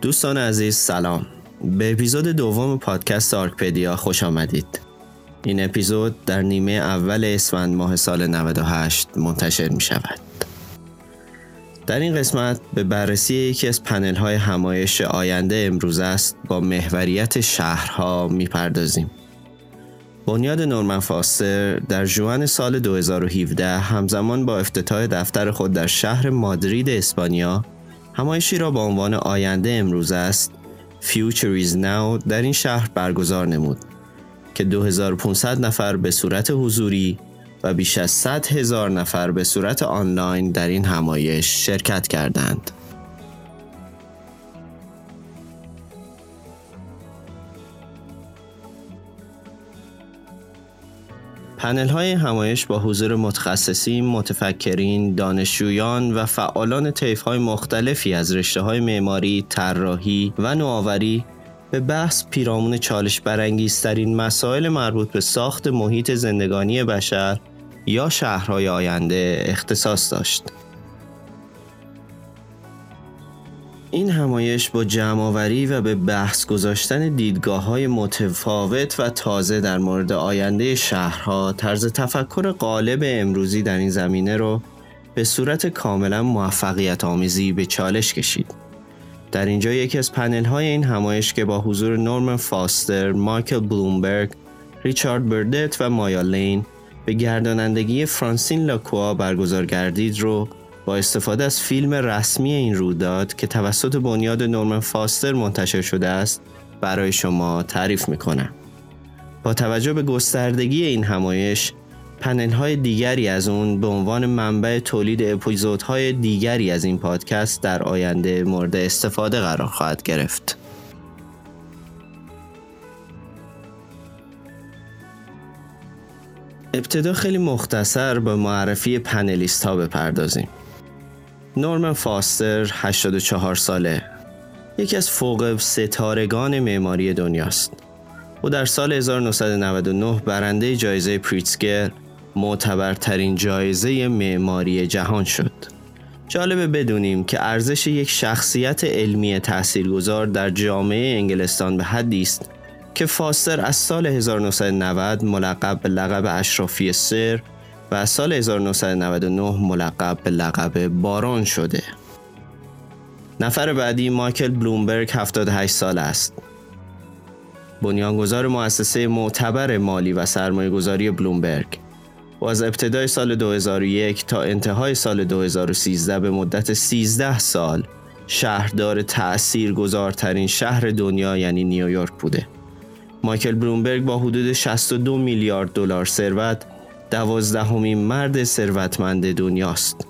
دوستان عزیز سلام. به اپیزود دوم پادکست آرکپدیا خوش آمدید. این اپیزود در نیمه اول اسفند ماه سال 98 منتشر می شود. در این قسمت به بررسی یکی از پنل های همایش آینده امروز است با محوریت شهرها می پردازیم. بنیاد نورمن فاستر در جوان سال 2017 همزمان با افتتاح دفتر خود در شهر مادرید اسپانیا همایشی را با عنوان آینده امروز است Future is Now در این شهر برگزار نمود که 2500 نفر به صورت حضوری و بیش از 100 هزار نفر به صورت آنلاین در این همایش شرکت کردند. پنل های همایش با حضور متخصصین، متفکرین، دانشجویان و فعالان طیف های مختلفی از رشته های معماری، طراحی و نوآوری به بحث پیرامون چالش برانگیزترین مسائل مربوط به ساخت محیط زندگانی بشر یا شهرهای آینده اختصاص داشت. این همایش با جمعآوری و به بحث گذاشتن دیدگاه های متفاوت و تازه در مورد آینده شهرها طرز تفکر غالب امروزی در این زمینه رو به صورت کاملا موفقیت آمیزی به چالش کشید. در اینجا یکی از پنل های این همایش که با حضور نورمن فاستر، مایکل بلومبرگ، ریچارد بردت و مایا لین به گردانندگی فرانسین لاکوا برگزار گردید رو با استفاده از فیلم رسمی این رویداد که توسط بنیاد نورمن فاستر منتشر شده است برای شما تعریف می‌کنم. با توجه به گستردگی این همایش پنل های دیگری از اون به عنوان منبع تولید اپیزودهای دیگری از این پادکست در آینده مورد استفاده قرار خواهد گرفت. ابتدا خیلی مختصر به معرفی پنلیست ها بپردازیم. نورمن فاستر 84 ساله یکی از فوق ستارگان معماری دنیاست. او در سال 1999 برنده جایزه پریتسگر معتبرترین جایزه معماری جهان شد. جالبه بدونیم که ارزش یک شخصیت علمی تاثیرگذار در جامعه انگلستان به حدی است که فاستر از سال 1990 ملقب به لقب اشرافی سر و سال 1999 ملقب به لقب باران شده. نفر بعدی مایکل بلومبرگ 78 سال است. بنیانگذار مؤسسه معتبر مالی و سرمایه گذاری بلومبرگ و از ابتدای سال 2001 تا انتهای سال 2013 به مدت 13 سال شهردار تأثیر گذارترین شهر دنیا یعنی نیویورک بوده. مایکل بلومبرگ با حدود 62 میلیارد دلار ثروت دوازدهمین مرد ثروتمند دنیاست.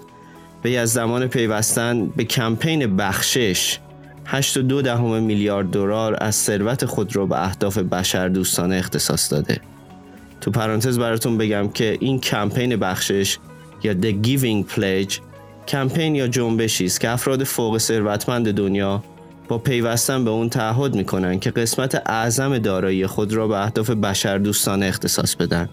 وی از زمان پیوستن به کمپین بخشش 8.2 دهم میلیارد دلار از ثروت خود را به اهداف بشر دوستانه اختصاص داده. تو پرانتز براتون بگم که این کمپین بخشش یا The Giving Pledge کمپین یا جنبشی است که افراد فوق ثروتمند دنیا با پیوستن به اون تعهد می‌کنن که قسمت اعظم دارایی خود را به اهداف بشر دوستانه اختصاص بدن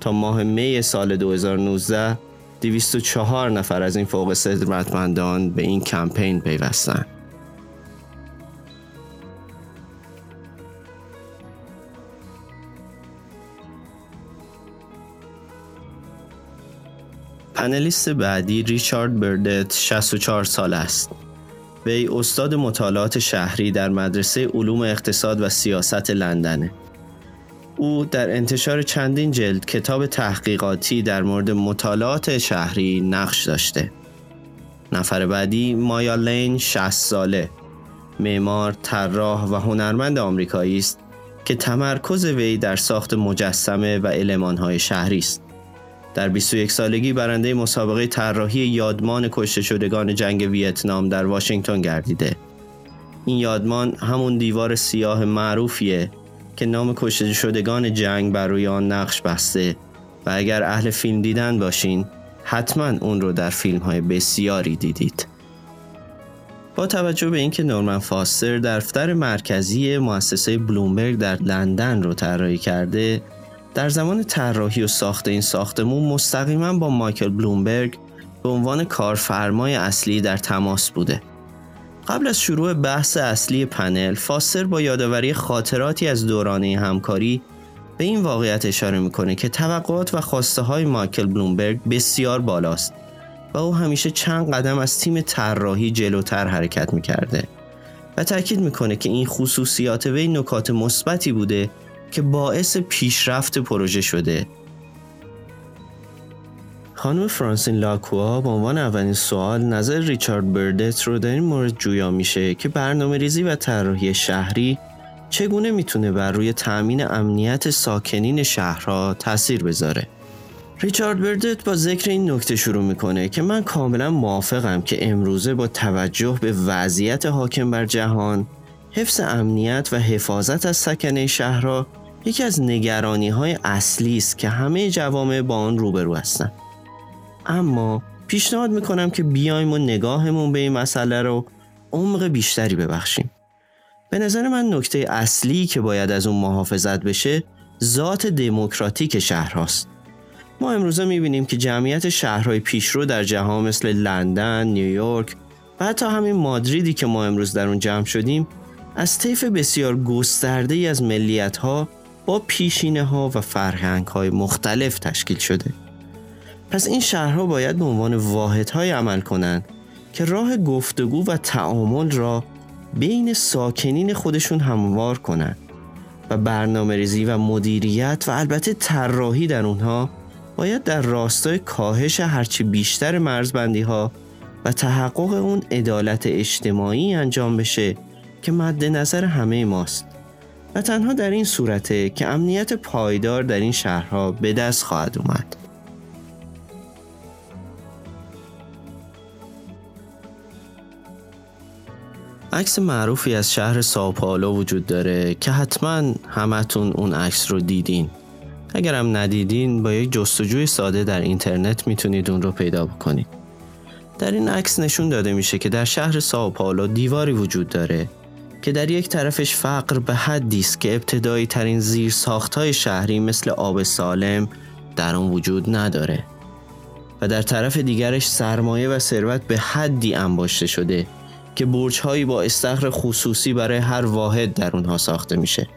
تا ماه می سال 2019 204 نفر از این فوق ثروتمندان به این کمپین پیوستن پنلیست بعدی ریچارد بردت 64 سال است. وی استاد مطالعات شهری در مدرسه علوم اقتصاد و سیاست لندنه. او در انتشار چندین جلد کتاب تحقیقاتی در مورد مطالعات شهری نقش داشته. نفر بعدی مایا لین 60 ساله معمار، طراح و هنرمند آمریکایی است که تمرکز وی در ساخت مجسمه و المانهای شهری است. در 21 سالگی برنده مسابقه طراحی یادمان کشته شدگان جنگ ویتنام در واشنگتن گردیده. این یادمان همون دیوار سیاه معروفیه که نام کشته شدگان جنگ بر روی آن نقش بسته و اگر اهل فیلم دیدن باشین حتما اون رو در فیلم های بسیاری دیدید. با توجه به اینکه نورمن فاستر دفتر مرکزی مؤسسه بلومبرگ در لندن رو طراحی کرده در زمان طراحی و ساخت این ساختمون مستقیما با مایکل بلومبرگ به عنوان کارفرمای اصلی در تماس بوده قبل از شروع بحث اصلی پنل فاستر با یادآوری خاطراتی از دورانه همکاری به این واقعیت اشاره می‌کنه که توقعات و خواسته های مایکل بلومبرگ بسیار بالاست و او همیشه چند قدم از تیم طراحی جلوتر حرکت می‌کرده و تاکید می‌کنه که این خصوصیات وی نکات مثبتی بوده که باعث پیشرفت پروژه شده. خانم فرانسین لاکوا به عنوان اولین سوال نظر ریچارد بردت رو در این مورد جویا میشه که برنامه ریزی و طراحی شهری چگونه می‌تونه بر روی تأمین امنیت ساکنین شهرها تاثیر بذاره. ریچارد بردت با ذکر این نکته شروع می‌کنه که من کاملا موافقم که امروزه با توجه به وضعیت حاکم بر جهان حفظ امنیت و حفاظت از سکنه شهرها یکی از نگرانی های اصلی است که همه جوامع با آن روبرو هستند. اما پیشنهاد می‌کنم که بیایم و نگاهمون به این مسئله رو عمق بیشتری ببخشیم. به نظر من نکته اصلی که باید از اون محافظت بشه ذات دموکراتیک شهرهاست. ما امروزه می‌بینیم که جمعیت شهرهای پیشرو در جهان مثل لندن، نیویورک و حتی همین مادریدی که ما امروز در اون جمع شدیم از طیف بسیار گسترده ای از ملیت ها با پیشینه ها و فرهنگ های مختلف تشکیل شده. پس این شهرها باید به عنوان واحدهای عمل کنند که راه گفتگو و تعامل را بین ساکنین خودشون هموار کنند و برنامه ریزی و مدیریت و البته طراحی در اونها باید در راستای کاهش هرچی بیشتر مرزبندی ها و تحقق اون عدالت اجتماعی انجام بشه که مد نظر همه ماست و تنها در این صورته که امنیت پایدار در این شهرها به دست خواهد اومد. عکس معروفی از شهر ساوپائولو وجود داره که حتما همتون اون عکس رو دیدین. اگرم ندیدین با یک جستجوی ساده در اینترنت می‌تونید اون رو پیدا بکنید. در این عکس نشون داده میشه که در شهر ساوپائولو دیواری وجود داره که در یک طرفش فقر به حدی است که ابتدایی ترین زیر ساختهای شهری مثل آب سالم در آن وجود نداره و در طرف دیگرش سرمایه و ثروت به حدی انباشته شده. که برجهایی با استخر خصوصی برای هر واحد در اونها ساخته میشه.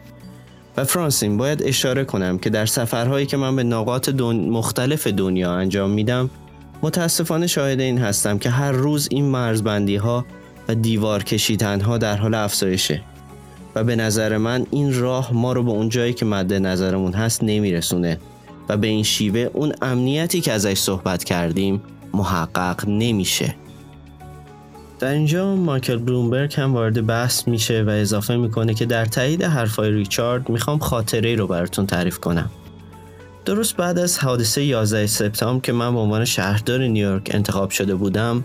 و فرانسین باید اشاره کنم که در سفرهایی که من به نقاط مختلف دنیا انجام میدم متاسفانه شاهد این هستم که هر روز این مرزبندی ها و دیوار کشیدن ها در حال افزایشه و به نظر من این راه ما رو به اون جایی که مد نظرمون هست نمیرسونه و به این شیوه اون امنیتی که ازش صحبت کردیم محقق نمیشه. در اینجا مایکل بلومبرگ هم وارد بحث میشه و اضافه می‌کنه که در تایید حرفای ریچارد می‌خوام خاطره رو براتون تعریف کنم. درست بعد از حادثه 11 سپتامبر که من به عنوان شهردار نیویورک انتخاب شده بودم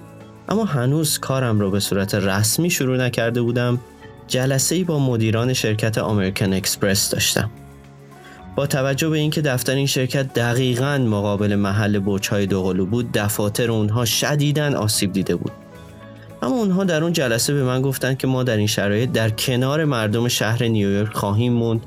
اما هنوز کارم رو به صورت رسمی شروع نکرده بودم جلسه ای با مدیران شرکت امریکن اکسپرس داشتم. با توجه به اینکه دفتر این شرکت دقیقا مقابل محل برج‌های دوقلو بود دفاتر اونها شدیداً آسیب دیده بود اما اونها در اون جلسه به من گفتن که ما در این شرایط در کنار مردم شهر نیویورک خواهیم موند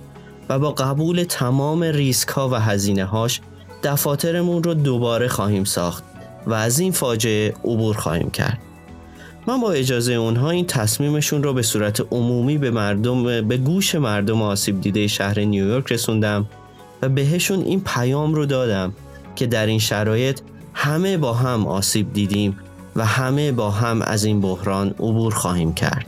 و با قبول تمام ریسک ها و هزینه هاش دفاترمون رو دوباره خواهیم ساخت و از این فاجعه عبور خواهیم کرد. من با اجازه اونها این تصمیمشون رو به صورت عمومی به مردم به گوش مردم آسیب دیده شهر نیویورک رسوندم و بهشون این پیام رو دادم که در این شرایط همه با هم آسیب دیدیم و همه با هم از این بحران عبور خواهیم کرد.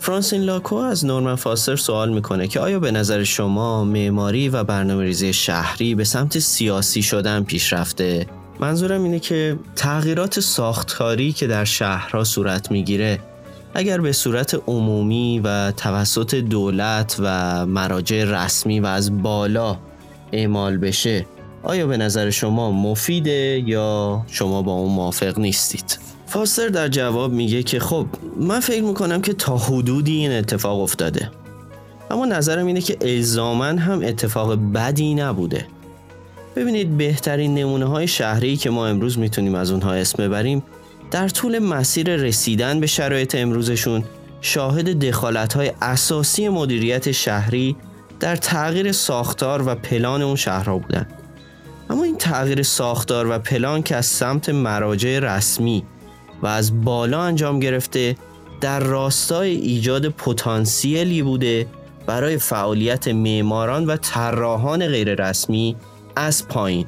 فرانسین لاکو از نورمن فاستر سوال می‌کنه که آیا به نظر شما معماری و برنامه ریزی شهری به سمت سیاسی شدن پیش رفته؟ منظورم اینه که تغییرات ساختاری که در شهرها صورت می‌گیره اگر به صورت عمومی و توسط دولت و مراجع رسمی و از بالا اعمال بشه آیا به نظر شما مفیده یا شما با اون موافق نیستید؟ فاستر در جواب میگه که خب من فکر می‌کنم که تا حدودی این اتفاق افتاده. اما نظرم اینه که الزامن هم اتفاق بدی نبوده. ببینید بهترین نمونه های شهری که ما امروز می‌تونیم از اونها اسم ببریم در طول مسیر رسیدن به شرایط امروزشون شاهد دخالت های اساسی مدیریت شهری در تغییر ساختار و پلان اون شهرها بودن. اما این تغییر ساختار و پلان که از سمت مراجع رسمی و از بالا انجام گرفته در راستای ایجاد پتانسیلی بوده برای فعالیت معماران و طراحان غیررسمی از پایین.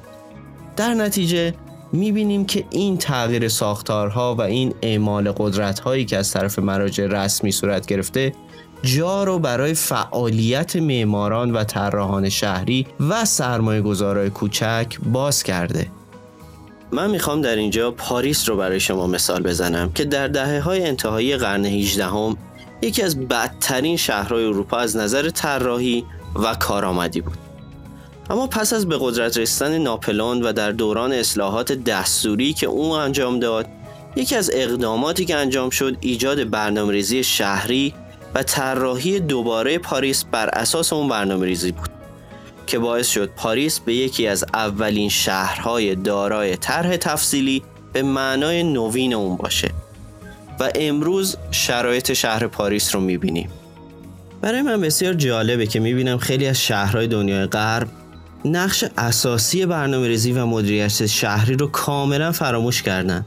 در نتیجه می‌بینیم که این تغییر ساختارها و این اعمال قدرتهایی که از طرف مراجع رسمی صورت گرفته جا رو برای فعالیت معماران و طراحان شهری و سرمایه گذارای کوچک باز کرده. من می‌خوام در اینجا پاریس رو برای شما مثال بزنم که در دهه های انتهایی قرن 18 هم یکی از بدترین شهرهای اروپا از نظر طراحی و کارآمدی بود. اما پس از به قدرت رسیدن ناپلون و در دوران اصلاحات دستوری که او انجام داد یکی از اقداماتی که انجام شد ایجاد برنامه‌ریزی شهری و طراحی دوباره پاریس بر اساس اون برنامه‌ریزی بود که باعث شد پاریس به یکی از اولین شهرهای دارای طرح تفصیلی به معنای نوین اون باشه و امروز شرایط شهر پاریس رو می‌بینیم. برای من بسیار جالبه که می‌بینم خیلی از شهرهای دنیای غرب نقش اساسی برنامه ریزی و مدیریت شهری رو کاملا فراموش کردن.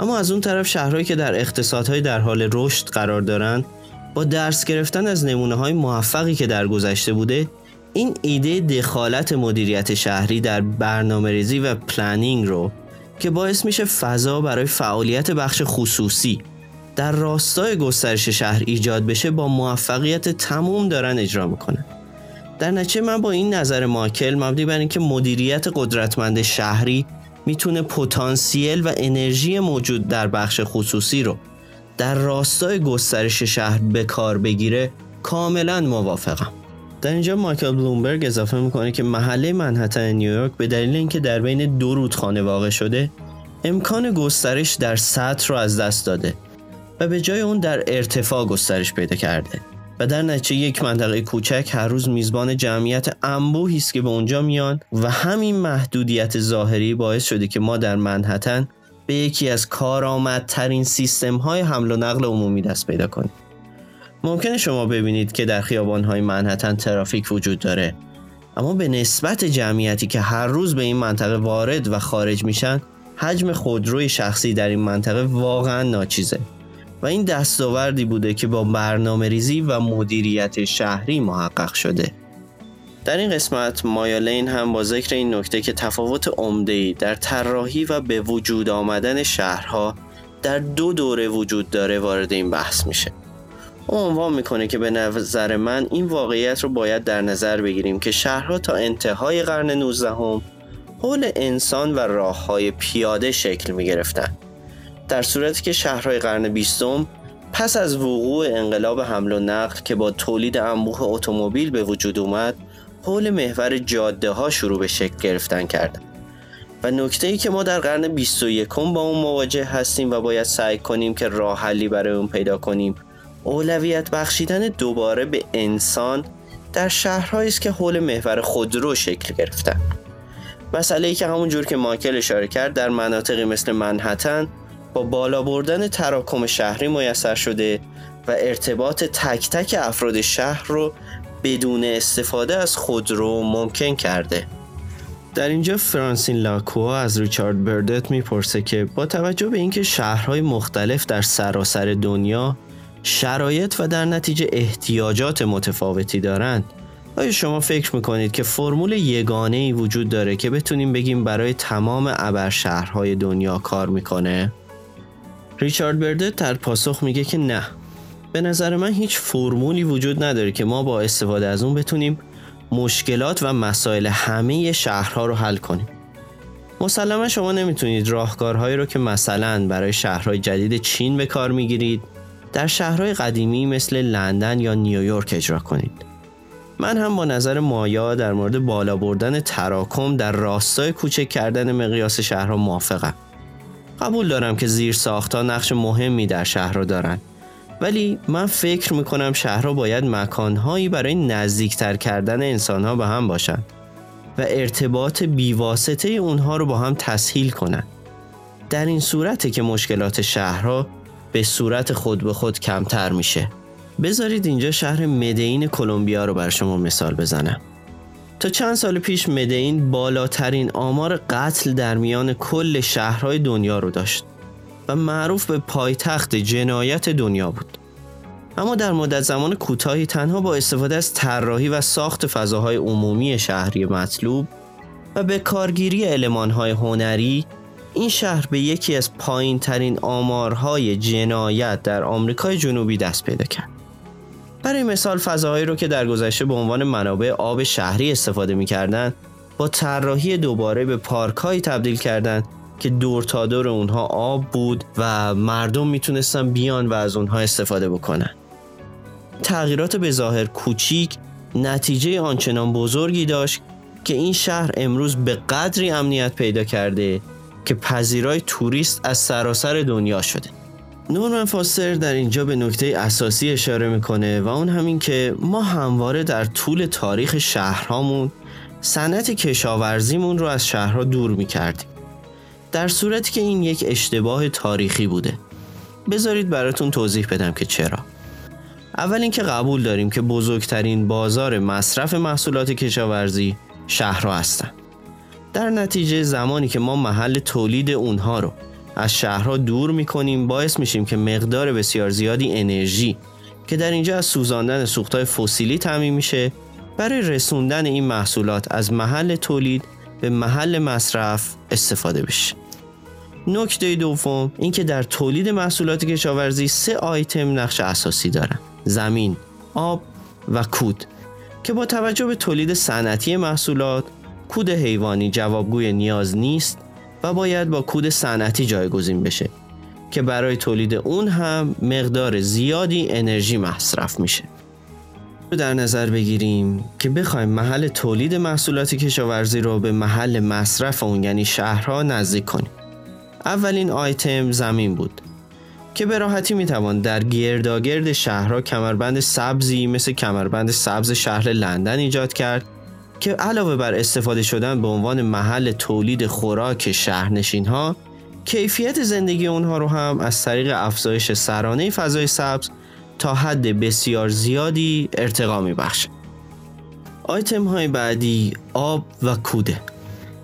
اما از اون طرف شهرهایی که در اقتصادهای در حال رشد قرار دارند با درس گرفتن از نمونه های موفقی که در گذشته بوده این ایده دخالت مدیریت شهری در برنامه ریزی و planning رو که باعث میشه فضا برای فعالیت بخش خصوصی در راستای گسترش شهر ایجاد بشه با موفقیت تموم دارن اجرا می‌کنن در نتیجه من با این نظر مایکل مبنی بر اینکه مدیریت قدرتمند شهری می‌تونه پتانسیل و انرژی موجود در بخش خصوصی رو در راستای گسترش شهر به کار بگیره کاملا موافقم. در اینجا مایکل بلومبرگ اضافه می‌کنه که محله منحتن نیویورک به دلیل اینکه در بین دو رودخانه واقع شده امکان گسترش در سطح رو از دست داده و به جای اون در ارتفاع گسترش پیدا کرده و در نتیجه یک منطقه کوچک هر روز میزبان جمعیت انبوهی است که به اونجا میان و همین محدودیت ظاهری باعث شده که ما در منحتن به یکی از کارآمدترین سیستم های حمل و نقل عمومی دست پیدا کنیم ممکنه شما ببینید که در خیابان های منحتن ترافیک وجود داره. اما به نسبت جمعیتی که هر روز به این منطقه وارد و خارج میشن حجم خودروی شخصی در این منطقه واقعا ناچیزه. و این دستاوردی بوده که با برنامه ریزی و مدیریت شهری محقق شده. در این قسمت مایالین هم با ذکر این نکته که تفاوت عمده‌ای در طراحی و به وجود آمدن شهرها در دو دوره وجود داره وارد این بحث میشه او عنوان می‌کنه که به نظر من این واقعیت رو باید در نظر بگیریم که شهرها تا انتهای قرن 19 هم حول انسان و راه های پیاده شکل می گرفتن. در صورتی که شهرهای قرن بیستم پس از وقوع انقلاب حمل و نقل که با تولید انبوه اتومبیل به وجود اومد حول محور جاده ها شروع به شکل گرفتن کردن و نکته ای که ما در قرن 21 با اون مواجه هستیم و باید سعی کنیم که راه حلی برای اون پیدا کنیم اولویت بخشیدن دوباره به انسان در شهرهایی است که حول محور خودرو شکل گرفتن. مسئله ای که همون جور که ماکل اشاره کرد در مناطقی مثل منحتن با بالا بردن تراکم شهری میسر شده و ارتباط تک تک افراد شهر رو بدون استفاده از خودرو ممکن کرده در اینجا فرانسین لاکوا از ریچارد بردت می‌پرسه که با توجه به اینکه شهرهای مختلف در سراسر دنیا شرایط و در نتیجه احتیاجات متفاوتی دارند آیا شما فکر می‌کنید که فرمول یگانه ای وجود داره که بتونیم بگیم برای تمام ابر شهرهای دنیا کار می‌کنه؟ ریچارد بردت در پاسخ میگه که نه به نظر من هیچ فرمولی وجود نداره که ما با استفاده از اون بتونیم مشکلات و مسائل همه شهرها رو حل کنیم. مسلما شما نمی‌تونید راهکارهایی رو که مثلا برای شهرهای جدید چین به کار می‌گیرید در شهرهای قدیمی مثل لندن یا نیویورک اجرا کنید. من هم با نظر مایا در مورد بالا بردن تراکم در راستای کوچک کردن مقیاس شهرها موافقم. قبول دارم که زیر ساختا نقش مهمی در شهرها دارند ولی من فکر می‌کنم شهرها باید مکانهایی برای نزدیکتر کردن انسانها به هم باشند و ارتباط بیواسطه اونها رو با هم تسهیل کنند. در این صورته که مشکلات شهرها به صورت خود به خود کمتر میشه. بذارید اینجا شهر مدین کلمبیا رو بر شما مثال بزنم. تا چند سال پیش مدین بالاترین آمار قتل در میان کل شهرهای دنیا رو داشت. و معروف به پایتخت جنایت دنیا بود اما در مدت زمان کوتاهی تنها با استفاده از طراحی و ساخت فضاهای عمومی شهری مطلوب و به کارگیری المانهای هنری این شهر به یکی از پایین ترین آمارهای جنایت در آمریکای جنوبی دست پیدا کرد. برای مثال فضاهایی رو که در گذشته به عنوان منابع آب شهری استفاده می‌کردند با طراحی دوباره به پارکهایی تبدیل کردند که دور تا دور اونها آب بود و مردم می‌تونستن بیان و از اونها استفاده بکنن. تغییرات به ظاهر کوچیک نتیجه آنچنان بزرگی داشت که این شهر امروز به قدری امنیت پیدا کرده که پذیرای توریست از سراسر دنیا شده نورمن فاستر در اینجا به نکته اساسی اشاره می‌کنه و اون همین که ما همواره در طول تاریخ شهرهامون صنعت کشاورزیمون رو از شهرها دور می‌کردیم در صورتی که این یک اشتباه تاریخی بوده. بذارید براتون توضیح بدم که چرا. اول اینکه قبول داریم که بزرگترین بازار مصرف محصولات کشاورزی شهرها هستند در نتیجه زمانی که ما محل تولید اونها رو از شهرها دور می‌کنیم باعث میشیم که مقدار بسیار زیادی انرژی که در اینجا از سوزاندن سوختهای فسیلی تعمین میشه برای رسوندن این محصولات از محل تولید به محل مصرف استفاده بشه. نکته دوم اینکه در تولید محصولات کشاورزی سه آیتم نقش اساسی دارن. زمین، آب و کود که با توجه به تولید صنعتی محصولات کود حیوانی جوابگوی نیاز نیست و باید با کود صنعتی جایگزین بشه که برای تولید اون هم مقدار زیادی انرژی مصرف میشه. در نظر بگیریم که بخوایم محل تولید محصولات کشاورزی رو به محل مصرف اون یعنی شهرها نزدیک کنیم. اولین آیتم زمین بود که به راحتی می‌توان در گرداگرد شهرها کمربند سبزی مثل کمربند سبز شهر لندن ایجاد کرد که علاوه بر استفاده شدن به عنوان محل تولید خوراک شهرنشین ها کیفیت زندگی اونها رو هم از طریق افزایش سرانه فضای سبز تا حد بسیار زیادی ارتقا می بخشه. آیتم های بعدی آب و کوده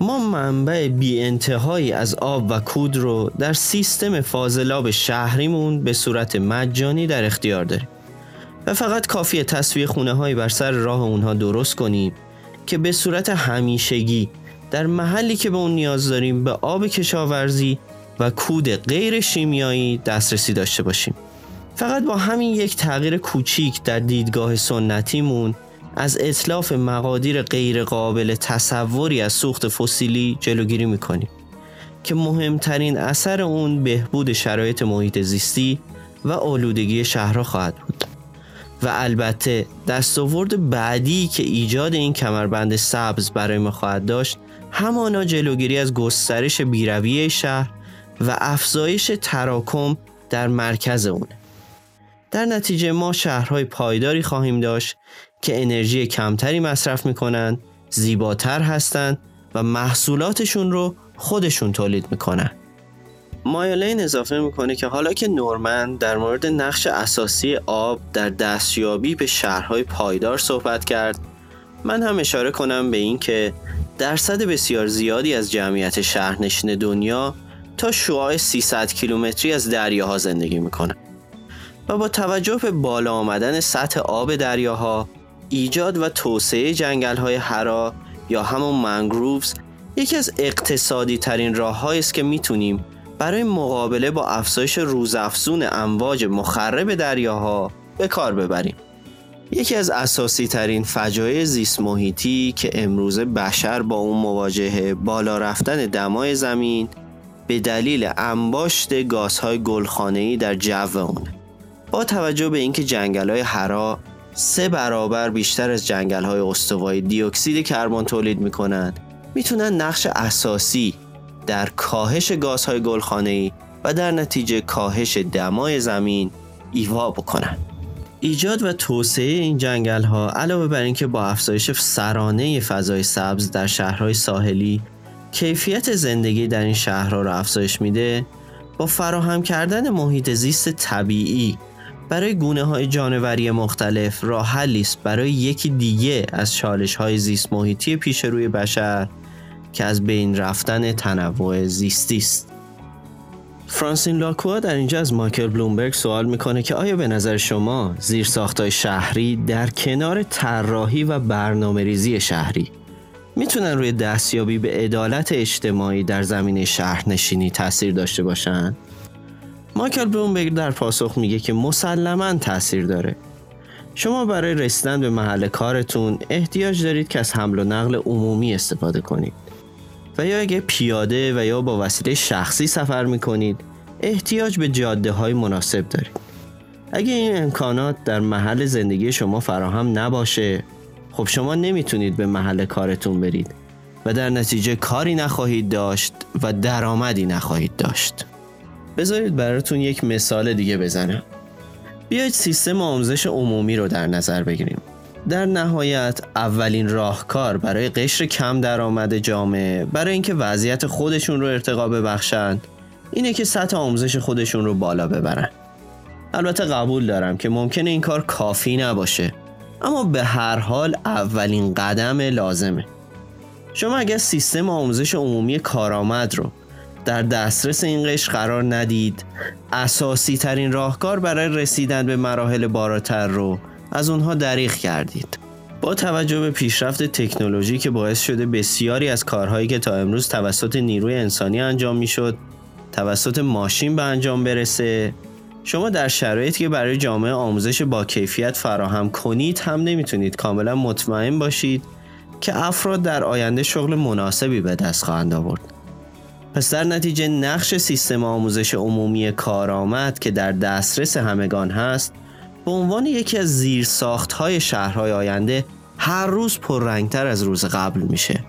ما منبع بی انتهایی از آب و کود رو در سیستم فاضلاب شهریمون به صورت مجانی در اختیار داریم و فقط کافی تصویه خونه هایی بر سر راه اونها درست کنیم که به صورت همیشگی در محلی که به اون نیاز داریم به آب کشاورزی و کود غیر شیمیایی دسترسی داشته باشیم فقط با همین یک تغییر کوچیک در دیدگاه سنتیمون از اطلاف مقادیر غیر قابل تصوری از سوخت فسیلی جلوگیری می‌کنیم که مهمترین اثر اون بهبود شرایط محیط زیستی و آلودگی شهرها خواهد بود. و البته دستاورد بعدی که ایجاد این کمربند سبز برای ما خواهد داشت همانا جلوگیری از گسترش بیرویه شهر و افزایش تراکم در مرکز اونه. در نتیجه ما شهرهای پایداری خواهیم داشت که انرژی کمتری مصرف می‌کنند زیباتر هستند و محصولاتشون رو خودشون تولید می‌کنن. مایلین اضافه می‌کنه که حالا که نورمن در مورد نقش اساسی آب در دستیابی به شهرهای پایدار صحبت کرد من هم اشاره کنم به این که درصد بسیار زیادی از جمعیت شهرنشین دنیا تا شعاع 300 کیلومتری از دریاها زندگی می‌کنن و با توجه به بالا آمدن سطح آب دریاها ایجاد و توسعه جنگل های هرا یا همون منگرووز یکی از اقتصادی ترین راه است که می‌تونیم برای مقابله با افزایش روزافزون امواج مخرب دریاها به کار ببریم. یکی از اساسی ترین فجایع زیست محیطی که امروز بشر با اون مواجهه بالا رفتن دمای زمین به دلیل انباشت گازهای گلخانه‌ای در جو اونه. با توجه به اینکه جنگل های هرا سه برابر بیشتر از جنگل های استوایی دیوکسید کربن تولید می‌کنند می‌تونن نقش اساسی در کاهش گازهای گلخانه‌ای و در نتیجه کاهش دمای زمین ایوا بکنن. ایجاد و توسعه این جنگل ها علاوه بر اینکه با افزایش سرانه فضای سبز در شهرهای ساحلی کیفیت زندگی در این شهرها را افزایش میده با فراهم کردن محیط زیست طبیعی برای گونه های جانوری مختلف راه حلی است برای یکی دیگه از چالش های زیست محیطی پیش روی بشر که از بین رفتن تنوع زیستی است فرانسین لاکوا در اینجا از مایکل بلومبرگ سوال می‌کنه که آیا به نظر شما زیر ساختای شهری در کنار طراحی و برنامه ریزی شهری می‌تونن روی دستیابی به عدالت اجتماعی در زمینه شهرنشینی تاثیر داشته باشن؟ مایکل بلومبرگ در پاسخ میگه که مسلما تاثیر داره. شما برای رسیدن به محل کارتون احتیاج دارید که از حمل و نقل عمومی استفاده کنید. و یا اگه پیاده و یا با وسیله شخصی سفر می‌کنید احتیاج به جاده های مناسب دارید. اگه این امکانات در محل زندگی شما فراهم نباشه خب شما نمی‌تونید به محل کارتون برید و در نتیجه کاری نخواهید داشت و درآمدی نخواهید داشت. بذارید براتون یک مثال دیگه بزنم. بیایید سیستم آموزش عمومی رو در نظر بگیریم. در نهایت اولین راهکار برای قشر کم درآمد جامعه برای اینکه وضعیت خودشون رو ارتقا ببخشند اینه که سطح آموزش خودشون رو بالا ببرن. البته قبول دارم که ممکنه این کار کافی نباشه اما به هر حال اولین قدم لازمه. شما اگر سیستم آموزش عمومی کارآمد رو در دسترس این قشر قرار ندید. اساسی ترین راهکار برای رسیدن به مراحل بالاتر رو از اونها دریغ کردید. با توجه به پیشرفت تکنولوژی که باعث شده بسیاری از کارهایی که تا امروز توسط نیروی انسانی انجام می‌شد توسط ماشین به انجام برسه شما در شرایطی که برای جامعه آموزش با کیفیت فراهم کنید هم نمی‌تونید. کاملا مطمئن باشید که افراد در آینده شغل مناسبی به دست خواهند آورد. پس در نتیجه نقش سیستم آموزش عمومی کارآمد که در دسترس همگان هست به عنوان یکی از زیرساخت های شهرهای آینده هر روز پررنگتر از روز قبل میشه.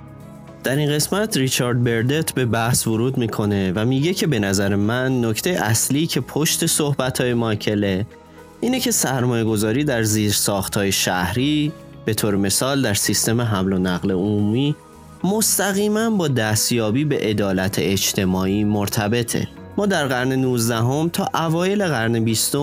در این قسمت ریچارد بردت به بحث ورود می‌کنه و میگه که به نظر من نکته اصلی که پشت صحبت های مایکله اینه که سرمایه گذاری در زیر ساخت شهری به طور مثال در سیستم حمل و نقل عمومی مستقیما با دستیابی به عدالت اجتماعی مرتبطه. ما در قرن 19 هم تا اوایل قرن 20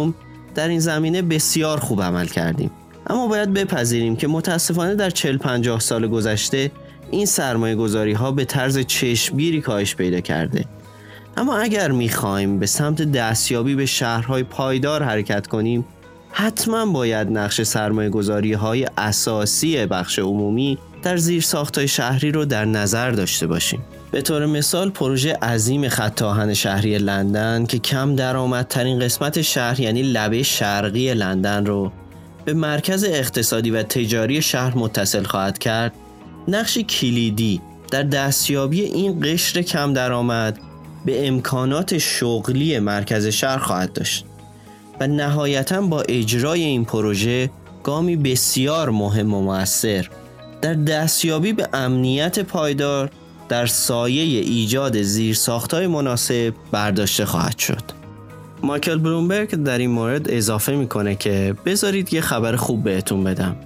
در این زمینه بسیار خوب عمل کردیم. اما باید بپذیریم که متاسفانه در 40 50 سال گذشته این سرمایه گذاری ها به طرز چشمگیری کاهش پیدا کرده. اما اگر می‌خواهیم به سمت دستیابی به شهرهای پایدار حرکت کنیم حتما باید نقش سرمایه گذاری های اساسی بخش عمومی در زیر ساختای شهری رو در نظر داشته باشیم. به طور مثال پروژه عظیم خط آهن شهری لندن که کم درآمدترین قسمت شهر یعنی لبه شرقی لندن رو به مرکز اقتصادی و تجاری شهر متصل خواهد کرد نقش کلیدی در دستیابی این قشر کم درآمد به امکانات شغلی مرکز شهر خواهد داشت و نهایتا با اجرای این پروژه گامی بسیار مهم و موثر در دستیابی به امنیت پایدار در سایه ایجاد زیرساختهای مناسب برداشته خواهد شد. مایکل بلومبرگ در این مورد اضافه می‌کنه که بذارید یه خبر خوب بهتون بدم.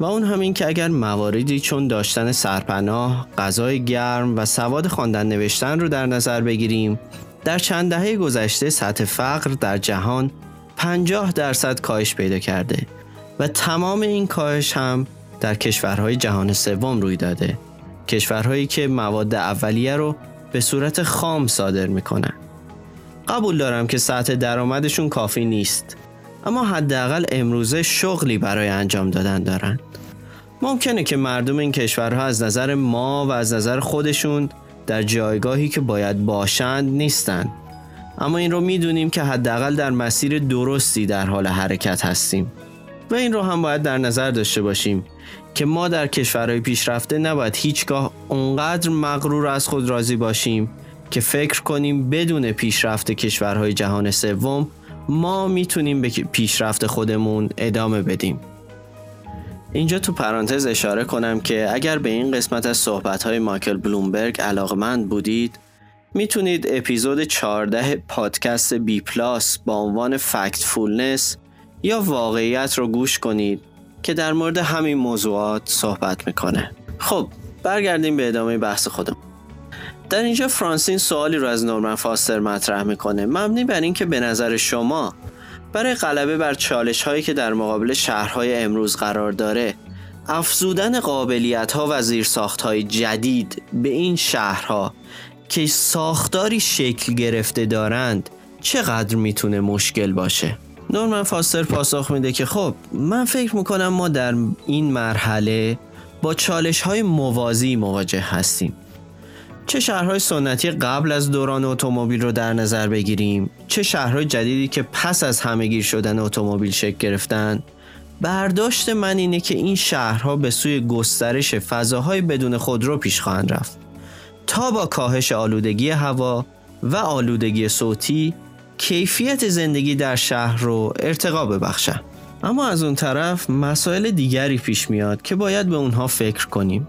و اون همین که اگر مواردی چون داشتن سرپناه، غذای گرم و سواد خواندن نوشتن رو در نظر بگیریم، در چند دهه گذشته سطح فقر در جهان 50 درصد کاهش پیدا کرده و تمام این کاهش هم در کشورهای جهان سوم روی داده. کشورهایی که مواد اولیه رو به صورت خام صادر می‌کنن. قبول دارم که سطح درآمدشون کافی نیست. اما حداقل امروزه شغلی برای انجام دادن دارن. ممکنه که مردم این کشورها از نظر ما و از نظر خودشون در جایگاهی که باید باشند نیستند اما این رو می‌دونیم که حداقل در مسیر درستی در حال حرکت هستیم. و این رو هم باید در نظر داشته باشیم که ما در کشورهای پیشرفته نباید هیچگاه اونقدر مغرور از خود راضی باشیم که فکر کنیم بدون پیشرفت کشورهای جهان سوم ما می‌تونیم به پیشرفت خودمون ادامه بدیم. اینجا تو پرانتز اشاره کنم که اگر به این قسمت از صحبت‌های مایکل بلومبرگ علاقمند بودید می‌تونید اپیزود 14 پادکست بی پلاس با عنوان Factfulness یا واقعیت رو گوش کنید که در مورد همین موضوعات صحبت می‌کنه. خب برگردیم به ادامه بحث خودم در اینجا فرانسین سوالی رو از نورمن فاستر مطرح می‌کنه. مبنی بر اینکه به نظر شما برای غلبه بر چالش هایی که در مقابل شهرهای امروز قرار داره افزودن قابلیت ها و زیرساخت های جدید به این شهرها که ساختاری شکل گرفته دارند چقدر می‌تونه مشکل باشه؟ نورمن فاستر پاسخ میده که خب من فکر می‌کنم ما در این مرحله با چالش های موازی مواجه هستیم. چه شهرهای سنتی قبل از دوران اتومبیل رو در نظر بگیریم؟ چه شهرهای جدیدی که پس از همهگیر شدن اتومبیل شکل گرفتن؟ برداشت من اینه که این شهرها به سوی گسترش فضاهای بدون خودرو پیش خواهند رفت. تا با کاهش آلودگی هوا و آلودگی صوتی کیفیت زندگی در شهر رو ارتقا ببخشن اما از اون طرف مسائل دیگری پیش میاد که باید به اونها فکر کنیم.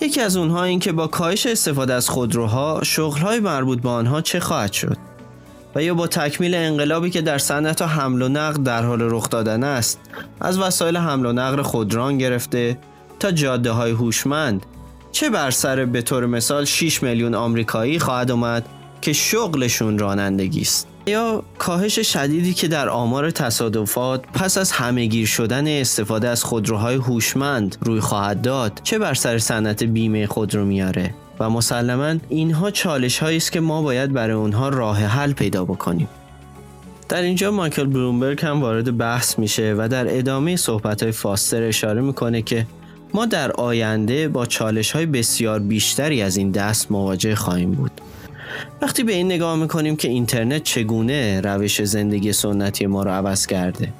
یکی از اونها این که با کاهش استفاده از خودروها شغلهای مربوط به آنها چه خواهد شد؟ و یا با تکمیل انقلابی که در صنعت حمل و نقل در حال رخ دادن است از وسایل حمل و نقل خودران گرفته تا جاده های هوشمند. چه بر سر به طور مثال 6 میلیون آمریکایی خواهد اومد که شغلشون رانندگی است. یا کاهش شدیدی که در آمار تصادفات پس از همهگیر شدن استفاده از خودروهای هوشمند روی خواهد داد چه بر سر صنعت بیمه خودرو میاره؟ و مسلما اینها چالش هایی است که ما باید برای اونها راه حل پیدا بکنیم. در اینجا مایکل بلومبرگ هم وارد بحث میشه و در ادامه صحبت های فاستر اشاره می‌کنه که ما در آینده با چالش های بسیار بیشتری از این دست مواجه خواهیم بود. وقتی به این نگاه می‌کنیم که اینترنت چگونه روش زندگی سنتی ما رو عوض کرده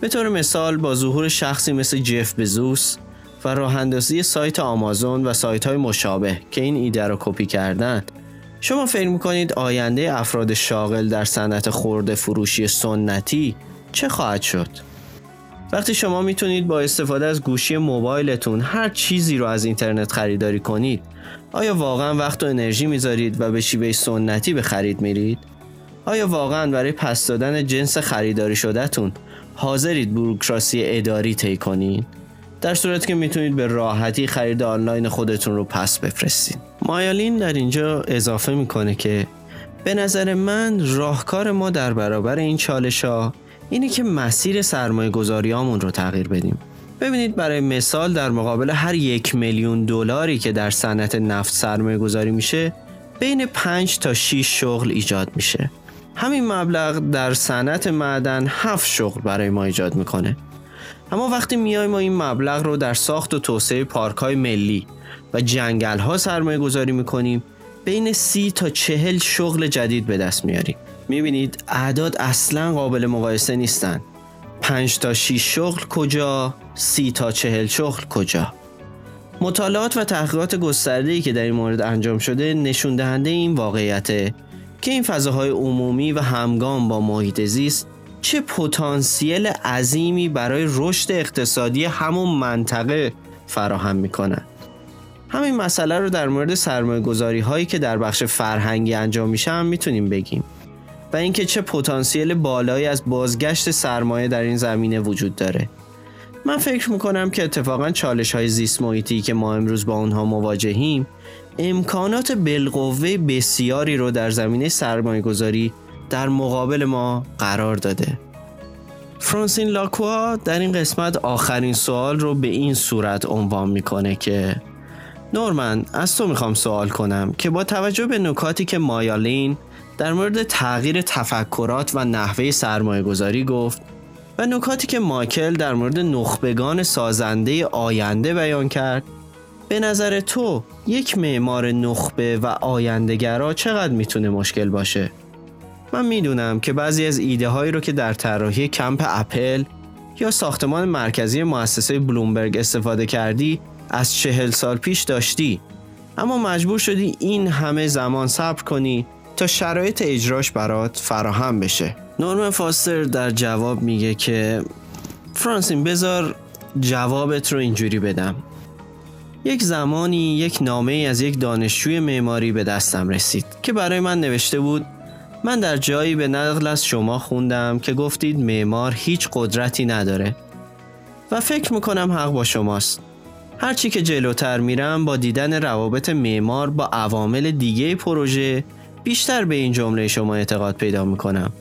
به طور مثال با ظهور شخصی مثل جف بزوس و راه اندازی سایت آمازون و سایت های مشابه که این ایده رو کپی کردند شما فکر می‌کنید آینده افراد شاغل در صنعت خورده فروشی سنتی چه خواهد شد؟ وقتی شما می‌تونید با استفاده از گوشی موبایلتون هر چیزی رو از اینترنت خریداری کنید آیا واقعا وقت و انرژی می‌ذارید و به شیوه سنتی به خرید میرید؟ آیا واقعا برای پس دادن جنس خریداری شدهتون حاضرید بروکراسی اداری طی کنید؟ در صورت که می‌تونید به راحتی خرید آنلاین خودتون رو پس بفرستید. مایالین در اینجا اضافه می‌کنه که به نظر من راهکار ما در برابر این چالش ها اینه که مسیر سرمایه گذاریامون رو تغییر بدیم. ببینید برای مثال در مقابل هر یک میلیون دلاری که در صنعت نفت سرمایه گذاری میشه بین 5 تا 6 شغل ایجاد میشه. همین مبلغ در صنعت معدن 7 شغل برای ما ایجاد می‌کنه. اما وقتی میایم ما این مبلغ رو در ساخت و توسعه پارک های ملی و جنگل ها سرمایه گذاری می‌کنیم بین سی تا چهل شغل جدید به دست میاریم می‌بینید اعداد اصلا قابل مقایسه نیستن 5 تا 6 شغل کجا سی تا چهل شغل کجا؟ مطالعات و تحقیقات گسترده‌ای که در این مورد انجام شده نشون دهنده این واقعیته که این فضاهای عمومی و همگام با محیط زیست چه پتانسیل عظیمی برای رشد اقتصادی همون منطقه فراهم می‌کنن. همین مسئله رو در مورد سرمایه گذاری که در بخش فرهنگی انجام میشه هم می‌تونیم بگیم. و اینکه چه پتانسیل بالایی از بازگشت سرمایه در این زمینه وجود داره. من فکر می‌کنم که اتفاقا چالش های زیست محیطی که ما امروز با اونها مواجهیم امکانات بالقوه بسیاری رو در زمینه سرمایه گذاری در مقابل ما قرار داده. فرانسین لاکوا در این قسمت آخرین سوال رو به این صورت عنوان می‌کنه که نورمن از تو می‌خوام سوال کنم که با توجه به نکاتی که مایالین در مورد تغییر تفکرات و نحوه سرمایه گذاری گفت و نکاتی که مایکل در مورد نخبگان سازنده آینده بیان کرد به نظر تو یک معمار نخبه و آیندهگرا چقدر می‌تونه مشکل باشه؟ من می‌دونم که بعضی از ایده هایی رو که در طراحی کمپ اپل یا ساختمان مرکزی مؤسسه بلومبرگ استفاده کردی از چهل سال پیش داشتی اما مجبور شدی این همه زمان صبر کنی تا شرایط اجراش برات فراهم بشه. نورم فاستر در جواب میگه که فرانسین بذار جوابت رو اینجوری بدم. یک زمانی یک نامه از یک دانشجوی معماری به دستم رسید که برای من نوشته بود من در جایی به نقل از شما خوندم که گفتید معمار هیچ قدرتی نداره و فکر می‌کنم حق با شماست. هرچی که جلوتر میرم با دیدن روابط معمار با عوامل دیگه پروژه بیشتر به این جمله شما اعتقاد پیدا می‌کنم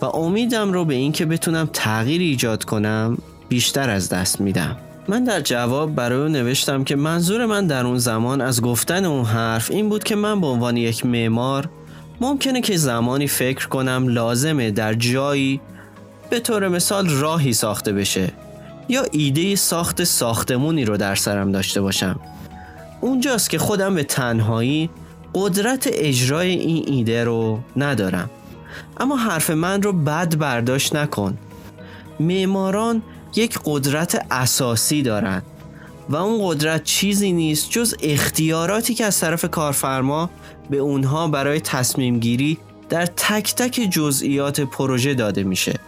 و امیدم رو به اینکه بتونم تغییر ایجاد کنم بیشتر از دست میدم. من در جواب برای او نوشتم که منظور من در اون زمان از گفتن اون حرف این بود که من به عنوان یک معمار ممکنه که زمانی فکر کنم لازمه در جایی به طور مثال راهی ساخته بشه یا ایده ساخت ساختمونی رو در سرم داشته باشم. اونجاست که خودم به تنهایی قدرت اجرای این ایده رو ندارم. اما حرف من رو بد برداشت نکن. معماران یک قدرت اساسی دارند و اون قدرت چیزی نیست جز اختیاراتی که از طرف کارفرما به اونها برای تصمیم گیری در تک تک جزئیات پروژه داده میشه.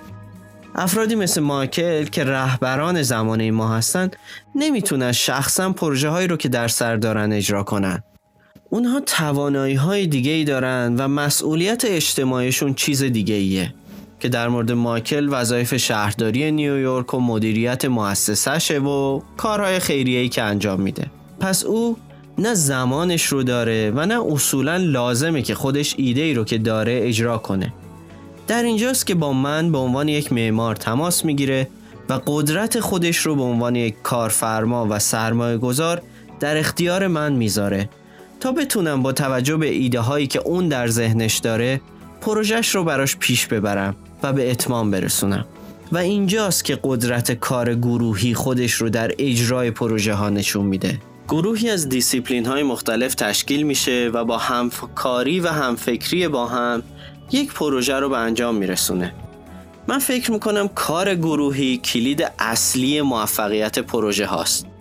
افرادی مثل مایکل که رهبران زمانه ما هستند نمی‌تونن شخصا پروژه هایی رو که در سر دارن اجرا کنن. اونها توانایی های دیگه ای دارن و مسئولیت اجتماعیشون چیز دیگه ایه که در مورد مایکل وظایف شهرداری نیویورک و مدیریت مؤسسشه و کارهای خیریه‌ای که انجام میده. پس او نه زمانش رو داره و نه اصولا لازمه که خودش ایده ای رو که داره اجرا کنه. در اینجاست که با من به عنوان یک معمار تماس می‌گیره و قدرت خودش رو به عنوان یک کارفرما و سرمایه گذار در اختیار من می‌ذاره. تا بتونم با توجه به ایده هایی که اون در ذهنش داره پروژش رو براش پیش ببرم و به اتمام برسونم. و اینجاست که قدرت کار گروهی خودش رو در اجرای پروژه ها نشون میده. گروهی از دیسیپلین های مختلف تشکیل میشه و با همکاری و همفکری با هم یک پروژه رو به انجام میرسونه. من فکر می‌کنم کار گروهی کلید اصلی موفقیت پروژه هاست.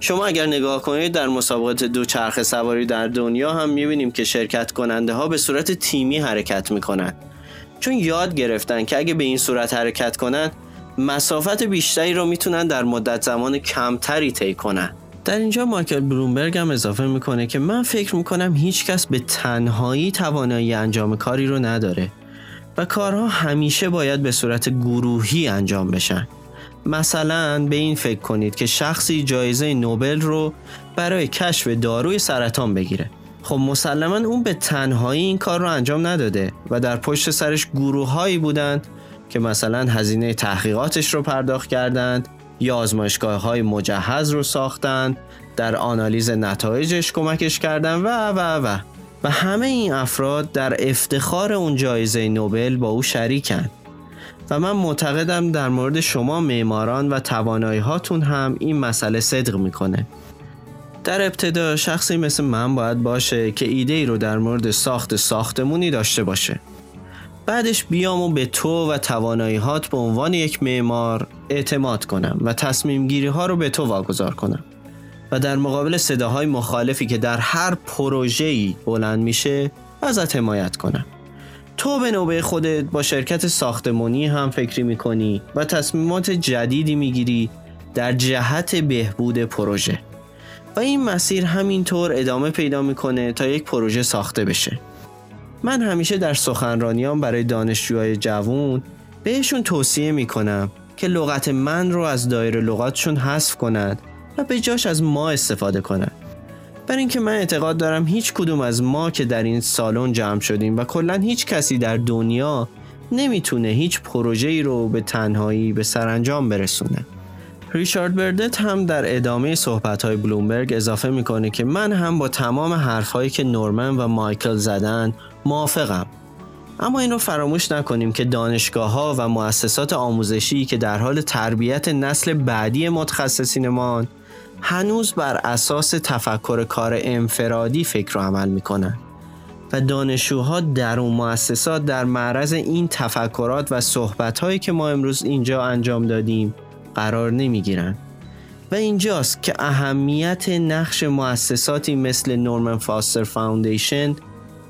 شما اگر نگاه کنید در مسابقات دو چرخ سواری در دنیا هم می‌بینیم که شرکت کننده ها به صورت تیمی حرکت می‌کنن. چون یاد گرفتن که اگه به این صورت حرکت کنن مسافت بیشتری رو می‌تونن در مدت زمان کمتری طی کنن. در اینجا مایکل بلومبرگ هم اضافه می‌کنه که من فکر می‌کنم هیچکس به تنهایی توانایی انجام کاری رو نداره و کارها همیشه باید به صورت گروهی انجام بشن. مثلا به این فکر کنید که شخصی جایزه نوبل رو برای کشف داروی سرطان بگیره. خب مسلما اون به تنهایی این کار رو انجام نداده و در پشت سرش گروه هایی بودند که مثلا هزینه تحقیقاتش رو پرداخت کردند یا آزمایشگاه های مجهز رو ساختند در آنالیز نتایجش کمکش کردن و و و. و همه این افراد در افتخار اون جایزه نوبل با او شریکند و من معتقدم در مورد شما معماران و توانایی هاتون هم این مسئله صدق می‌کنه. در ابتدا شخصی مثل من باید باشه که ایده ای رو در مورد ساخت ساختمونی داشته باشه. بعدش بیام و به تو و توانایی هات به عنوان یک معمار اعتماد کنم و تصمیم گیری ها رو به تو واگذار کنم. و در مقابل صداهای مخالفی که در هر پروژه‌ای بلند میشه ازت حمایت کنم. تو به نوبه خودت با شرکت ساختمانی هم فکری می‌کنی و تصمیمات جدیدی می‌گیری در جهت بهبود پروژه. و این مسیر همینطور ادامه پیدا می‌کنه تا یک پروژه ساخته بشه. من همیشه در سخنرانیام برای دانشجوهای جوون بهشون توصیه می‌کنم که لغت من رو از دایره لغاتشون حذف کنند و به جاش از ما استفاده کنند. برای اینکه من اعتقاد دارم هیچ کدوم از ما که در این سالن جمع شدیم و کلا هیچ کسی در دنیا نمی‌تونه هیچ پروژه‌ای رو به تنهایی به سرانجام برسونه. ریچارد بردت هم در ادامه صحبت های بلومبرگ اضافه می‌کنه که من هم با تمام حرفهایی که نورمن و مایکل زدن موافقم. اما این رو فراموش نکنیم که دانشگاه ها و مؤسسات آموزشی که در حال تربیت نسل بعدی متخصصینمان هنوز بر اساس تفکر کار انفرادی فکر و عمل می‌کنن و دانشجوها در اون مؤسسات در معرض این تفکرات و صحبت هایی که ما امروز اینجا انجام دادیم قرار نمی‌گیرن. و اینجاست که اهمیت نقش مؤسساتی مثل نورمن فاستر فاوندیشن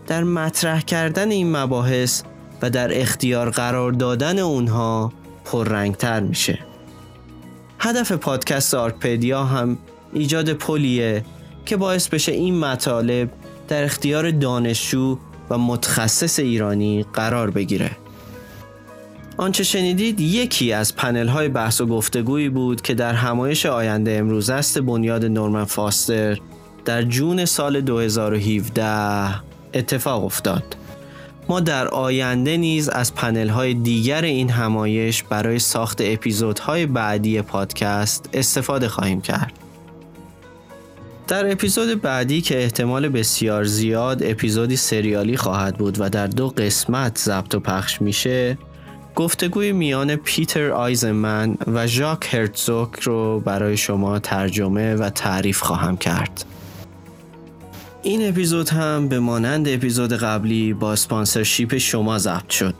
در مطرح کردن این مباحث و در اختیار قرار دادن اونها پررنگتر میشه. هدف پادکست آرکپدیا هم ایجاد پلیه که باعث بشه این مطالب در اختیار دانشجو و متخصص ایرانی قرار بگیره. آنچه شنیدید یکی از پنل های بحث و گفتگویی بود که در همایش آینده امروز است بنیاد نورمن فاستر در جون سال 2017 اتفاق افتاد. ما در آینده نیز از پنل های دیگر این همایش برای ساخت اپیزودهای بعدی پادکست استفاده خواهیم کرد. در اپیزود بعدی که احتمال بسیار زیاد اپیزودی سریالی خواهد بود و در دو قسمت ضبط و پخش میشه گفتگوی میان پیتر آیزمن و ژاک هرتزوک رو برای شما ترجمه و تعریف خواهم کرد. این اپیزود هم به مانند اپیزود قبلی با سپانسرشیپ شما ضبط شد.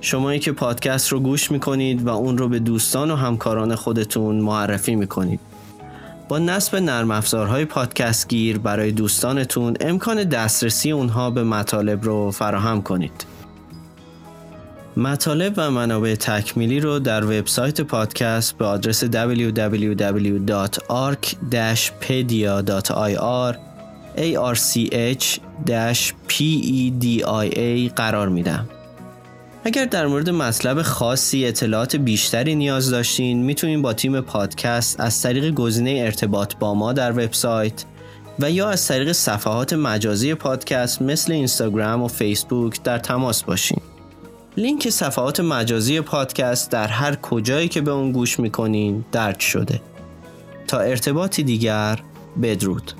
شمایی که پادکست رو گوش می‌کنید و اون رو به دوستان و همکاران خودتون معرفی می‌کنید. با نصب نرم افزارهای پادکست گیر برای دوستانتون امکان دسترسی اونها به مطالب رو فراهم کنید. مطالب و منابع تکمیلی رو در وبسایت پادکست به آدرس www.arc-pedia.ir arch-pedia قرار میدم. اگر در مورد مطلب خاصی اطلاعات بیشتری نیاز داشتین می‌تونین با تیم پادکست از طریق گزینه ارتباط با ما در وبسایت و یا از طریق صفحات مجازی پادکست مثل اینستاگرام و فیسبوک در تماس باشین. لینک صفحات مجازی پادکست در هر کجایی که به اون گوش می‌کنین درج شده. تا ارتباطی دیگر بدرود.